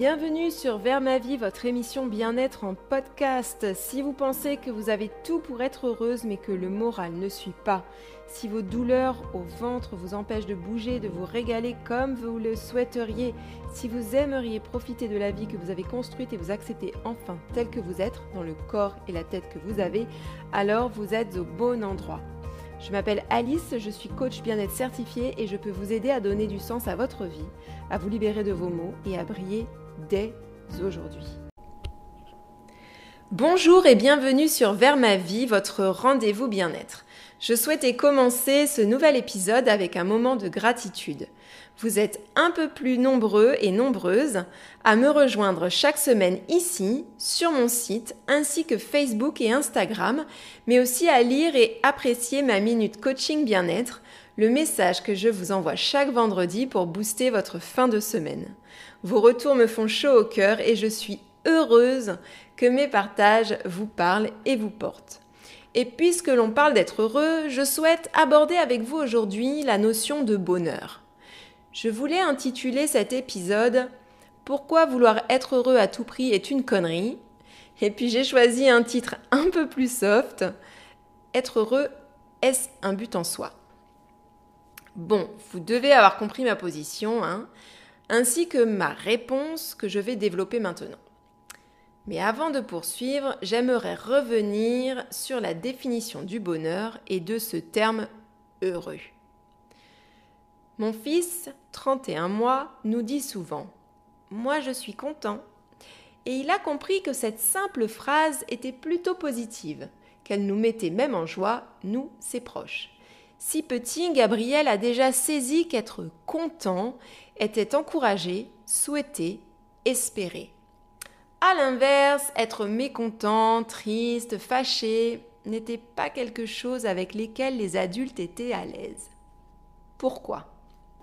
bienvenue sur Vers ma vie, votre émission bien-être en podcast. Si vous pensez que vous avez tout pour être heureuse mais que le moral ne suit pas, si vos douleurs au ventre vous empêchent de bouger, de vous régaler comme vous le souhaiteriez, si vous aimeriez profiter de la vie que vous avez construite et vous accepter enfin tel que vous êtes, dans le corps et la tête que vous avez, alors vous êtes au bon endroit. Je m'appelle Alice, je suis coach bien-être certifié et je peux vous aider à donner du sens à votre vie, à vous libérer de vos maux et à briller dès aujourd'hui. Bonjour et bienvenue sur Vers ma vie, votre rendez-vous bien-être. Je souhaitais commencer ce nouvel épisode avec un moment de gratitude. Vous êtes un peu plus nombreux et nombreuses à me rejoindre chaque semaine ici, sur mon site, ainsi que Facebook et Instagram, mais aussi à lire et apprécier ma minute coaching bien-être, le message que je vous envoie chaque vendredi pour booster votre fin de semaine. Vos retours me font chaud au cœur et je suis heureuse que mes partages vous parlent et vous portent. Et puisque l'on parle d'être heureux, je souhaite aborder avec vous aujourd'hui la notion de bonheur. Je voulais intituler cet épisode Pourquoi vouloir être heureux à tout prix est une connerie? Et puis j'ai choisi un titre un peu plus soft Être heureux, est-ce un but en soi? Bon, vous devez avoir compris ma position, hein, ainsi que ma réponse que je vais développer maintenant. Mais avant de poursuivre, j'aimerais revenir sur la définition du bonheur et de ce terme heureux. Mon fils, 31 mois, nous dit souvent ⁇ Moi je suis content ⁇ et il a compris que cette simple phrase était plutôt positive, qu'elle nous mettait même en joie, nous, ses proches. Si petit, Gabriel a déjà saisi qu'être content était encouragé, souhaité, espéré. A l'inverse, être mécontent, triste, fâché n'était pas quelque chose avec lesquels les adultes étaient à l'aise. Pourquoi?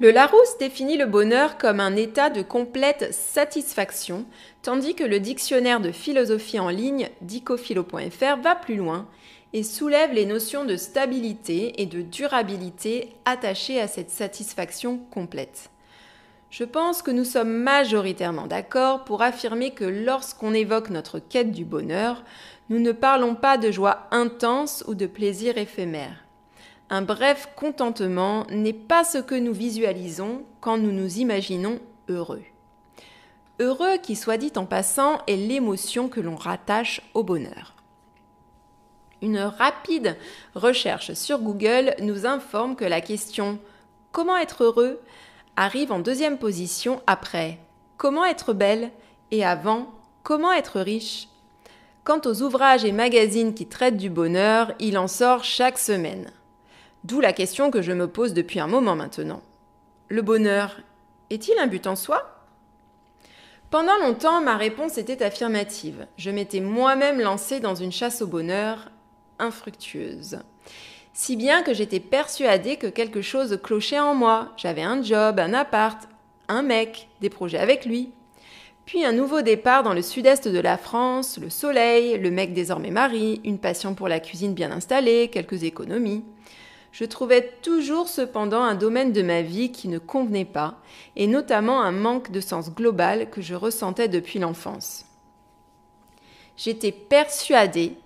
Le Larousse définit le bonheur comme un état de complète satisfaction, tandis que le dictionnaire de philosophie en ligne dicophilo.fr va plus loin et soulève les notions de stabilité et de durabilité attachées à cette satisfaction complète. Je pense que nous sommes majoritairement d'accord pour affirmer que lorsqu'on évoque notre quête du bonheur, nous ne parlons pas de joie intense ou de plaisir éphémère. Un bref contentement n'est pas ce que nous visualisons quand nous nous imaginons heureux. Heureux, qui soit dit en passant, est l'émotion que l'on rattache au bonheur. Une rapide recherche sur Google nous informe que la question Comment être heureux? arrive en deuxième position après Comment être belle? et avant Comment être riche? Quant aux ouvrages et magazines qui traitent du bonheur, il en sort chaque semaine. D'où la question que je me pose depuis un moment maintenant. Le bonheur est-il un but en soi? Pendant longtemps, ma réponse était affirmative. Je m'étais moi-même lancée dans une chasse au bonheur infructueuse si bien que j'étais persuadée que quelque chose clochait en moi. J'avais un job, un appart, un mec, des projets avec lui. Puis un nouveau départ dans le sud-est de la France, le soleil, le mec désormais mari, une passion pour la cuisine bien installée, quelques économies. Je trouvais toujours cependant un domaine de ma vie qui ne convenait pas, et notamment un manque de sens global que je ressentais depuis l'enfance. J'étais persuadée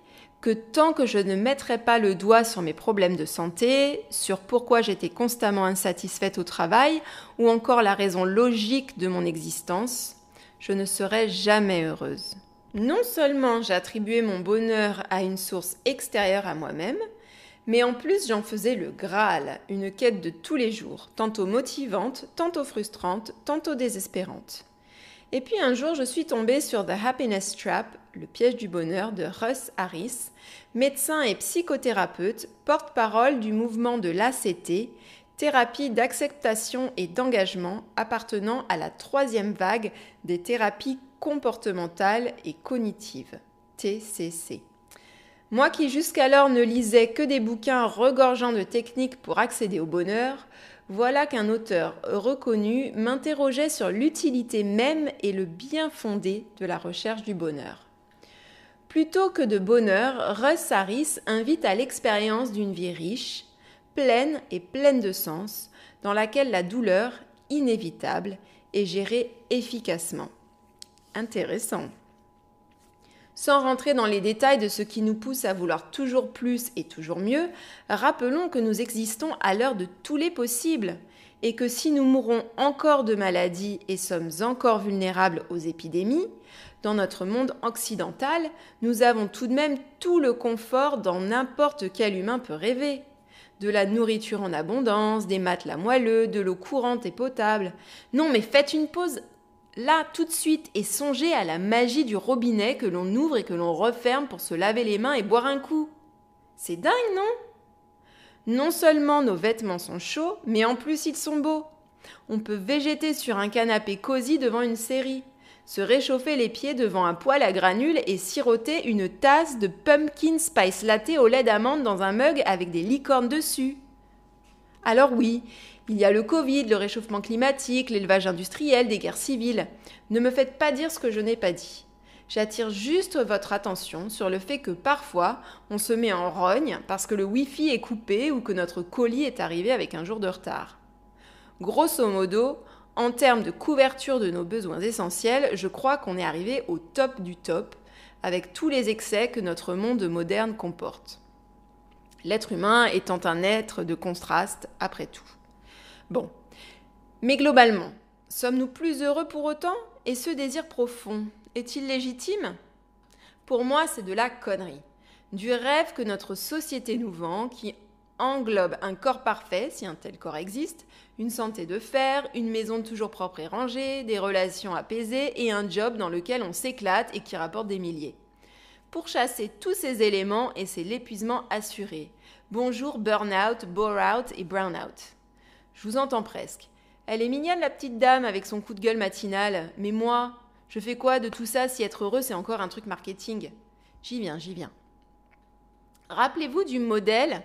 que tant que je ne mettrais pas le doigt sur mes problèmes de santé, sur pourquoi j'étais constamment insatisfaite au travail, ou encore la raison logique de mon existence, je ne serais jamais heureuse. Non seulement j'attribuais mon bonheur à une source extérieure à moi-même, mais en plus j'en faisais le Graal, une quête de tous les jours, tantôt motivante, tantôt frustrante, tantôt désespérante. Et puis un jour, je suis tombée sur The Happiness Trap, le piège du bonheur de Russ Harris, médecin et psychothérapeute, porte-parole du mouvement de l'ACT, thérapie d'acceptation et d'engagement appartenant à la troisième vague des thérapies comportementales et cognitives, TCC. Moi qui jusqu'alors ne lisais que des bouquins regorgeant de techniques pour accéder au bonheur, voilà qu'un auteur reconnu m'interrogeait sur l'utilité même et le bien fondé de la recherche du bonheur. Plutôt que de bonheur, Russ Harris invite à l'expérience d'une vie riche, pleine et pleine de sens, dans laquelle la douleur, inévitable, est gérée efficacement. Intéressant. Sans rentrer dans les détails de ce qui nous pousse à vouloir toujours plus et toujours mieux, rappelons que nous existons à l'heure de tous les possibles et que si nous mourons encore de maladies et sommes encore vulnérables aux épidémies, dans notre monde occidental, nous avons tout de même tout le confort dont n'importe quel humain peut rêver. De la nourriture en abondance, des matelas moelleux, de l'eau courante et potable. Non, mais faites une pause là tout de suite et songez à la magie du robinet que l'on ouvre et que l'on referme pour se laver les mains et boire un coup. C'est dingue, non? Non seulement nos vêtements sont chauds, mais en plus ils sont beaux. On peut végéter sur un canapé cosy devant une série, se réchauffer les pieds devant un poêle à granules et siroter une tasse de pumpkin spice latte au lait d'amande dans un mug avec des licornes dessus. Alors oui, il y a le Covid, le réchauffement climatique, l'élevage industriel, des guerres civiles. Ne me faites pas dire ce que je n'ai pas dit. J'attire juste votre attention sur le fait que parfois on se met en rogne parce que le Wi-Fi est coupé ou que notre colis est arrivé avec un jour de retard. Grosso modo, en termes de couverture de nos besoins essentiels, je crois qu'on est arrivé au top du top avec tous les excès que notre monde moderne comporte. L'être humain étant un être de contraste après tout. Bon. Mais globalement, sommes-nous plus heureux pour autant Et ce désir profond, est-il légitime? Pour moi, c'est de la connerie. Du rêve que notre société nous vend, qui englobe un corps parfait, si un tel corps existe, une santé de fer, une maison toujours propre et rangée, des relations apaisées et un job dans lequel on s'éclate et qui rapporte des milliers. Pour chasser tous ces éléments, et c'est l'épuisement assuré. Bonjour burn-out, bore-out et brown-out. Je vous entends presque. Elle est mignonne la petite dame avec son coup de gueule matinal, mais moi, je fais quoi de tout ça si être heureux c'est encore un truc marketing? J'y viens, j'y viens. Rappelez-vous du modèle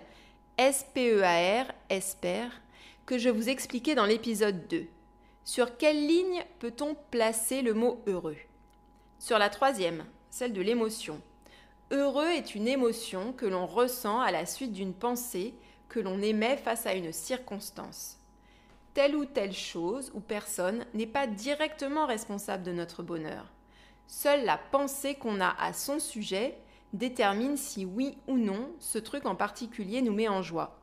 SPEAR, ESPER, que je vous expliquais dans l'épisode 2. Sur quelle ligne peut-on placer le mot heureux? Sur la troisième, celle de l'émotion. Heureux est une émotion que l'on ressent à la suite d'une pensée que l'on émet face à une circonstance telle ou telle chose ou personne n'est pas directement responsable de notre bonheur. Seule la pensée qu'on a à son sujet détermine si oui ou non ce truc en particulier nous met en joie.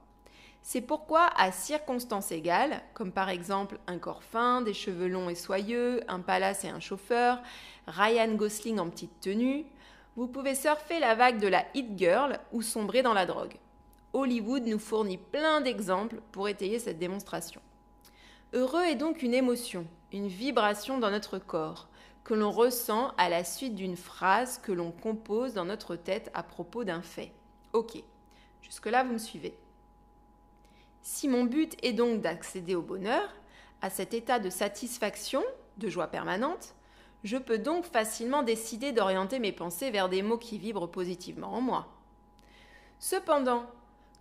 C'est pourquoi, à circonstances égales, comme par exemple un corps fin, des cheveux longs et soyeux, un palace et un chauffeur, Ryan Gosling en petite tenue, vous pouvez surfer la vague de la hit girl ou sombrer dans la drogue. Hollywood nous fournit plein d'exemples pour étayer cette démonstration. Heureux est donc une émotion, une vibration dans notre corps, que l'on ressent à la suite d'une phrase que l'on compose dans notre tête à propos d'un fait. Ok, jusque-là vous me suivez. Si mon but est donc d'accéder au bonheur, à cet état de satisfaction, de joie permanente, je peux donc facilement décider d'orienter mes pensées vers des mots qui vibrent positivement en moi. Cependant,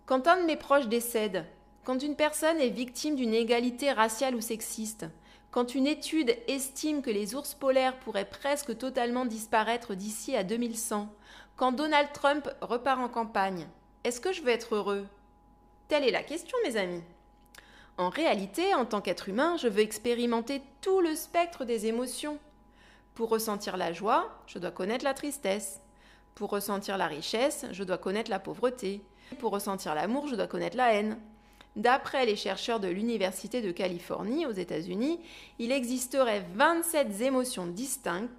quand un de mes proches décède, quand une personne est victime d'une égalité raciale ou sexiste, quand une étude estime que les ours polaires pourraient presque totalement disparaître d'ici à 2100, quand Donald Trump repart en campagne, est-ce que je veux être heureux? Telle est la question, mes amis. En réalité, en tant qu'être humain, je veux expérimenter tout le spectre des émotions. Pour ressentir la joie, je dois connaître la tristesse. Pour ressentir la richesse, je dois connaître la pauvreté. Pour ressentir l'amour, je dois connaître la haine. D'après les chercheurs de l'Université de Californie aux États-Unis, il existerait 27 émotions distinctes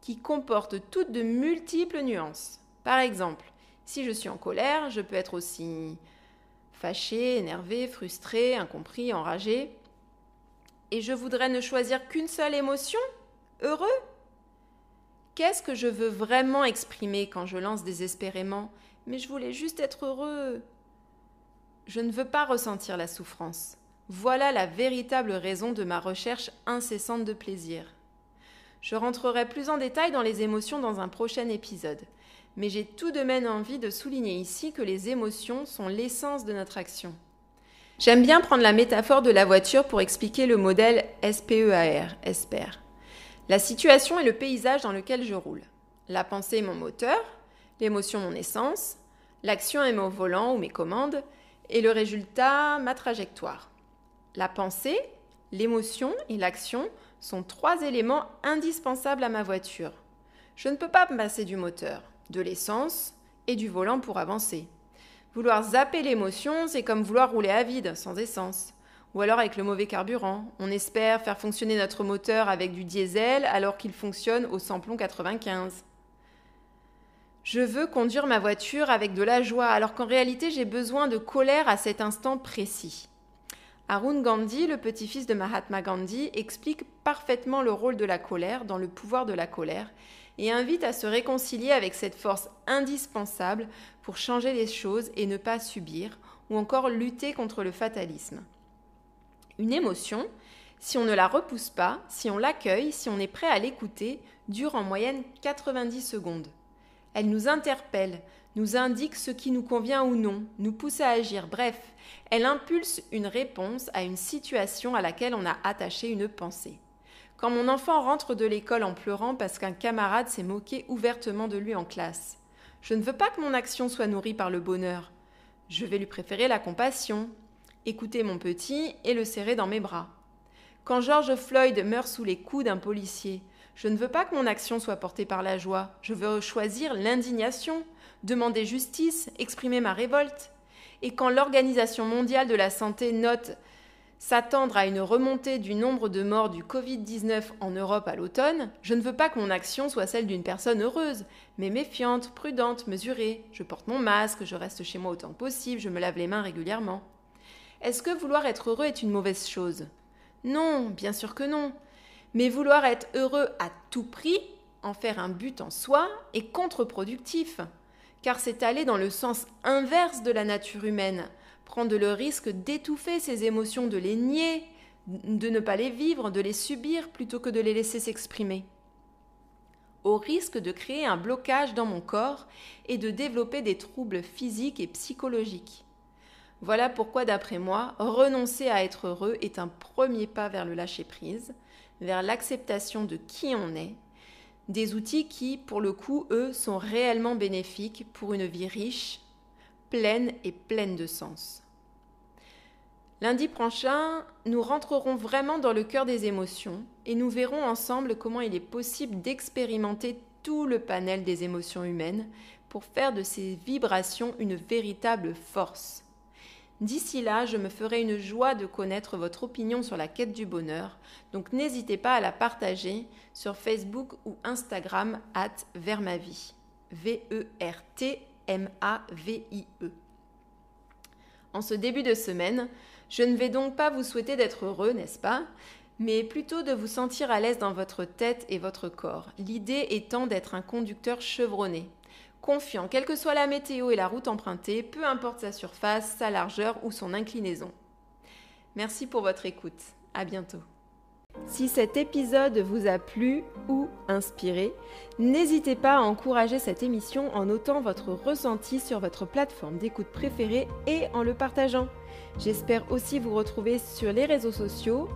qui comportent toutes de multiples nuances. Par exemple, si je suis en colère, je peux être aussi fâché, énervé, frustré, incompris, enragé. Et je voudrais ne choisir qu'une seule émotion? Heureux? Qu'est-ce que je veux vraiment exprimer quand je lance désespérément? Mais je voulais juste être heureux. Je ne veux pas ressentir la souffrance. Voilà la véritable raison de ma recherche incessante de plaisir. Je rentrerai plus en détail dans les émotions dans un prochain épisode, mais j'ai tout de même envie de souligner ici que les émotions sont l'essence de notre action. J'aime bien prendre la métaphore de la voiture pour expliquer le modèle SPEAR, ESPER. La situation est le paysage dans lequel je roule. La pensée est mon moteur, l'émotion mon essence, l'action est mon volant ou mes commandes, et le résultat, ma trajectoire. La pensée, l'émotion et l'action sont trois éléments indispensables à ma voiture. Je ne peux pas me passer du moteur, de l'essence et du volant pour avancer. Vouloir zapper l'émotion, c'est comme vouloir rouler à vide, sans essence. Ou alors avec le mauvais carburant. On espère faire fonctionner notre moteur avec du diesel alors qu'il fonctionne au samplon 95. Je veux conduire ma voiture avec de la joie alors qu'en réalité j'ai besoin de colère à cet instant précis. Arun Gandhi, le petit-fils de Mahatma Gandhi, explique parfaitement le rôle de la colère dans le pouvoir de la colère et invite à se réconcilier avec cette force indispensable pour changer les choses et ne pas subir, ou encore lutter contre le fatalisme. Une émotion, si on ne la repousse pas, si on l'accueille, si on est prêt à l'écouter, dure en moyenne 90 secondes. Elle nous interpelle, nous indique ce qui nous convient ou non, nous pousse à agir, bref, elle impulse une réponse à une situation à laquelle on a attaché une pensée. Quand mon enfant rentre de l'école en pleurant parce qu'un camarade s'est moqué ouvertement de lui en classe, je ne veux pas que mon action soit nourrie par le bonheur. Je vais lui préférer la compassion, écouter mon petit et le serrer dans mes bras. Quand George Floyd meurt sous les coups d'un policier, je ne veux pas que mon action soit portée par la joie, je veux choisir l'indignation, demander justice, exprimer ma révolte. Et quand l'Organisation mondiale de la santé note s'attendre à une remontée du nombre de morts du Covid-19 en Europe à l'automne, je ne veux pas que mon action soit celle d'une personne heureuse, mais méfiante, prudente, mesurée. Je porte mon masque, je reste chez moi autant que possible, je me lave les mains régulièrement. Est-ce que vouloir être heureux est une mauvaise chose? Non, bien sûr que non. Mais vouloir être heureux à tout prix, en faire un but en soi, est contre-productif, car c'est aller dans le sens inverse de la nature humaine, prendre le risque d'étouffer ses émotions, de les nier, de ne pas les vivre, de les subir plutôt que de les laisser s'exprimer. Au risque de créer un blocage dans mon corps et de développer des troubles physiques et psychologiques. Voilà pourquoi, d'après moi, renoncer à être heureux est un premier pas vers le lâcher-prise, vers l'acceptation de qui on est, des outils qui, pour le coup, eux, sont réellement bénéfiques pour une vie riche, pleine et pleine de sens. Lundi prochain, nous rentrerons vraiment dans le cœur des émotions et nous verrons ensemble comment il est possible d'expérimenter tout le panel des émotions humaines pour faire de ces vibrations une véritable force D'ici là, je me ferai une joie de connaître votre opinion sur la quête du bonheur, donc n'hésitez pas à la partager sur Facebook ou Instagram at Vermavie. V-E-R-T-M-A-V-I-E. En ce début de semaine, je ne vais donc pas vous souhaiter d'être heureux, n'est-ce pas? Mais plutôt de vous sentir à l'aise dans votre tête et votre corps, l'idée étant d'être un conducteur chevronné, confiant, quelle que soit la météo et la route empruntée, peu importe sa surface, sa largeur ou son inclinaison. Merci pour votre écoute. À bientôt. Si cet épisode vous a plu ou inspiré, n'hésitez pas à encourager cette émission en notant votre ressenti sur votre plateforme d'écoute préférée et en le partageant. J'espère aussi vous retrouver sur les réseaux sociaux,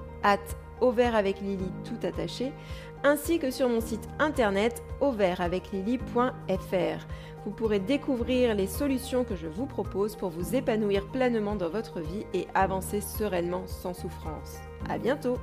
au avec Lily tout attaché, ainsi que sur mon site internet auvertaveclily.fr. Vous pourrez découvrir les solutions que je vous propose pour vous épanouir pleinement dans votre vie et avancer sereinement sans souffrance. À bientôt!